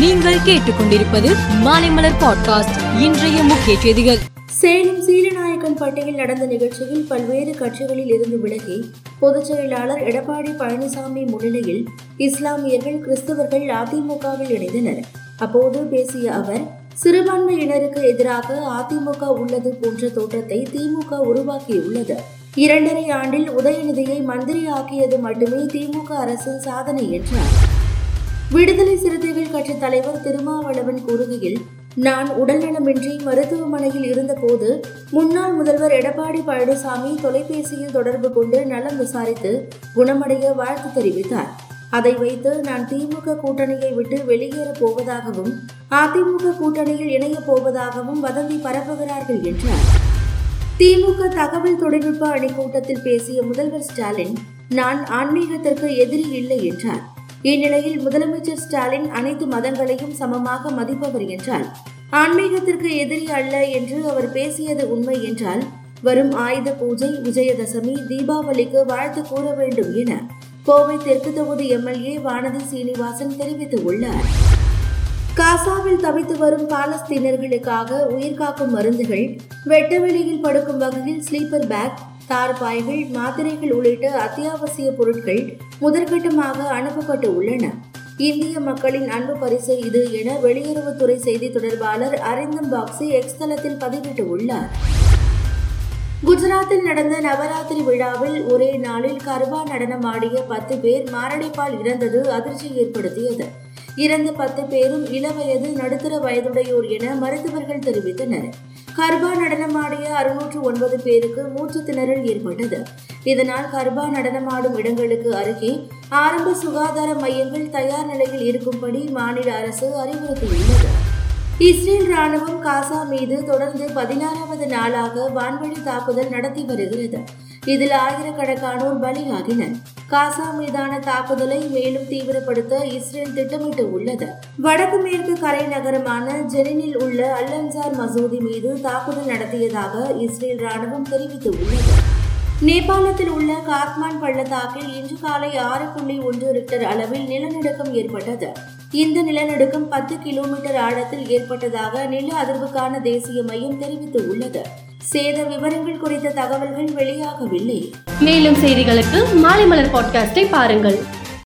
நீங்கள் கேட்டுக்கொண்டிருப்பது மாலைமலர் பாட்காஸ்ட். இன்றைய முக்கிய செய்திகள். சேலம் சீரநாயக்கன் பட்டியில் நடந்த நிகழ்ச்சியில் பல்வேறு கட்சிகளில் இருந்து விலகி பொதுச் செயலாளர் எடப்பாடி பழனிசாமி முன்னிலையில் இஸ்லாமியர்கள் கிறிஸ்தவர்கள் அதிமுகவில் இணைந்தனர். அப்போது பேசிய அவர் சிறுபான்மையினருக்கு எதிராக அதிமுக உள்ளது போன்ற தோற்றத்தை திமுக உருவாக்கியுள்ளது. இரண்டரை ஆண்டில் உதயநிதியை மந்திரி ஆக்கியது மட்டுமே திமுக அரசின் சாதனை என்றார். விடுதலை சிறுத்தைகள் கட்சி தலைவர் திருமாவளவன் கூறுகையில் நான் உடல்நலமின்றி மருத்துவமனையில் இருந்தபோது முன்னாள் முதல்வர் எடப்பாடி பழனிசாமி தொலைபேசியில் தொடர்பு கொண்டு நலம் விசாரித்து குணமடைய வாழ்த்து தெரிவித்தார். அதை வைத்து நான் திமுக கூட்டணியை விட்டு வெளியேறப் போவதாகவும் அதிமுக கூட்டணியில் இணையப் போவதாகவும் வதந்தி பரப்புகிறார்கள் என்றார். திமுக தகவல் தொழில்நுட்ப அணி கூட்டத்தில் பேசிய முதல்வர் ஸ்டாலின் நான் ஆன்மீகத்திற்கு எதிரி இல்லை என்றார். இந்நிலையில் முதலமைச்சர் ஸ்டாலின் அனைத்து மதங்களையும் சமமாக மதிப்பவர் என்றால் ஆன்மீகத்திற்கு எதிரி அல்ல என்று அவர் பேசியது உண்மை என்றால் வரும் ஆயுத பூஜை விஜயதசமி தீபாவளிக்கு வாழ்த்து கூற வேண்டும் என கோவை தெற்கு தொகுதி எம்எல்ஏ வானதி சீனிவாசன் தெரிவித்துள்ளார் காசாவில் தவித்து வரும் பாலஸ்தீனர்களுக்காக உயிர்காக்கும் மருந்துகள் வெட்டவெளியில் படுக்கும் வகையில் ஸ்லீப்பர் பேக் தார்பாய்கள் மாத்திரைகள் உள்ளிட்ட அத்தியாவசிய பொருட்கள் முதற்கட்டமாக அனுப்பப்பட்டு உள்ளன. இந்திய மக்களின் அன்பு பரிசு இது என வெளியுறவுத்துறை செய்தி தொடர்பாளர் அரிந்தம் பாக்ஸி எக்ஸ் தளத்தில் பதிவிட்டுள்ளார் குஜராத்தில் நடந்த நவராத்திரி விழாவில் ஒரே நாளில் கர்பா நடனமாடிய பத்து பேர் மாரடைப்பால் இறந்தது அதிர்ச்சி ஏற்படுத்தியது. இறந்த பத்து பேரும் இளவயது நடுத்தர வயதுடையோர் என மருத்துவர்கள் தெரிவித்தனர். கர்பா நடனமாடிய அறுநூற்று ஒன்பது பேருக்கு மூச்சு திணறல் ஏற்பட்டது. இதனால் கர்பா நடனமாடும் இடங்களுக்கு அருகே ஆரம்ப சுகாதார மையங்கள் தயார் நிலையில் இருக்கும்படி மாநில அரசு அறிவுறுத்தியுள்ளது. இஸ்ரேல் ராணுவம் காசா மீது தொடர்ந்து பதினாறாவது நாளாக வான்வழி தாக்குதல் நடத்தி வருகிறது. இதில் ஆயிரக்கணக்கானோர் பலியாகினர். காசா மீதான தாக்குதலை மேலும் தீவிரப்படுத்த இஸ்ரேல் திட்டமிட்டு உள்ளது. வடக்கு மேற்கு கரை நகரமான ஜெனினில் உள்ள அல்லன்சார் மசூதி மீது தாக்குதல் நடத்தியதாக இஸ்ரேல் ராணுவம் தெரிவித்துள்ளது. நேபாளத்தில் உள்ள காத்மான் பள்ளத்தாக்கில் இன்று காலை ஆறு புள்ளி ஒன்று ரிக்டர் அளவில் நிலநடுக்கம் ஏற்பட்டது. இந்த நிலநடுக்கம் பத்து கிலோமீட்டர் ஆழத்தில் ஏற்பட்டதாக நில அதிர்வுக்கான தேசிய மையம் தெரிவித்துள்ளது. சேத விவரங்கள் குறித்த தகவல்கள் வெளியாகவில்லை. மேலும் செய்திகளுக்கு மாலை மலர் பாட்காஸ்டை பாருங்கள்.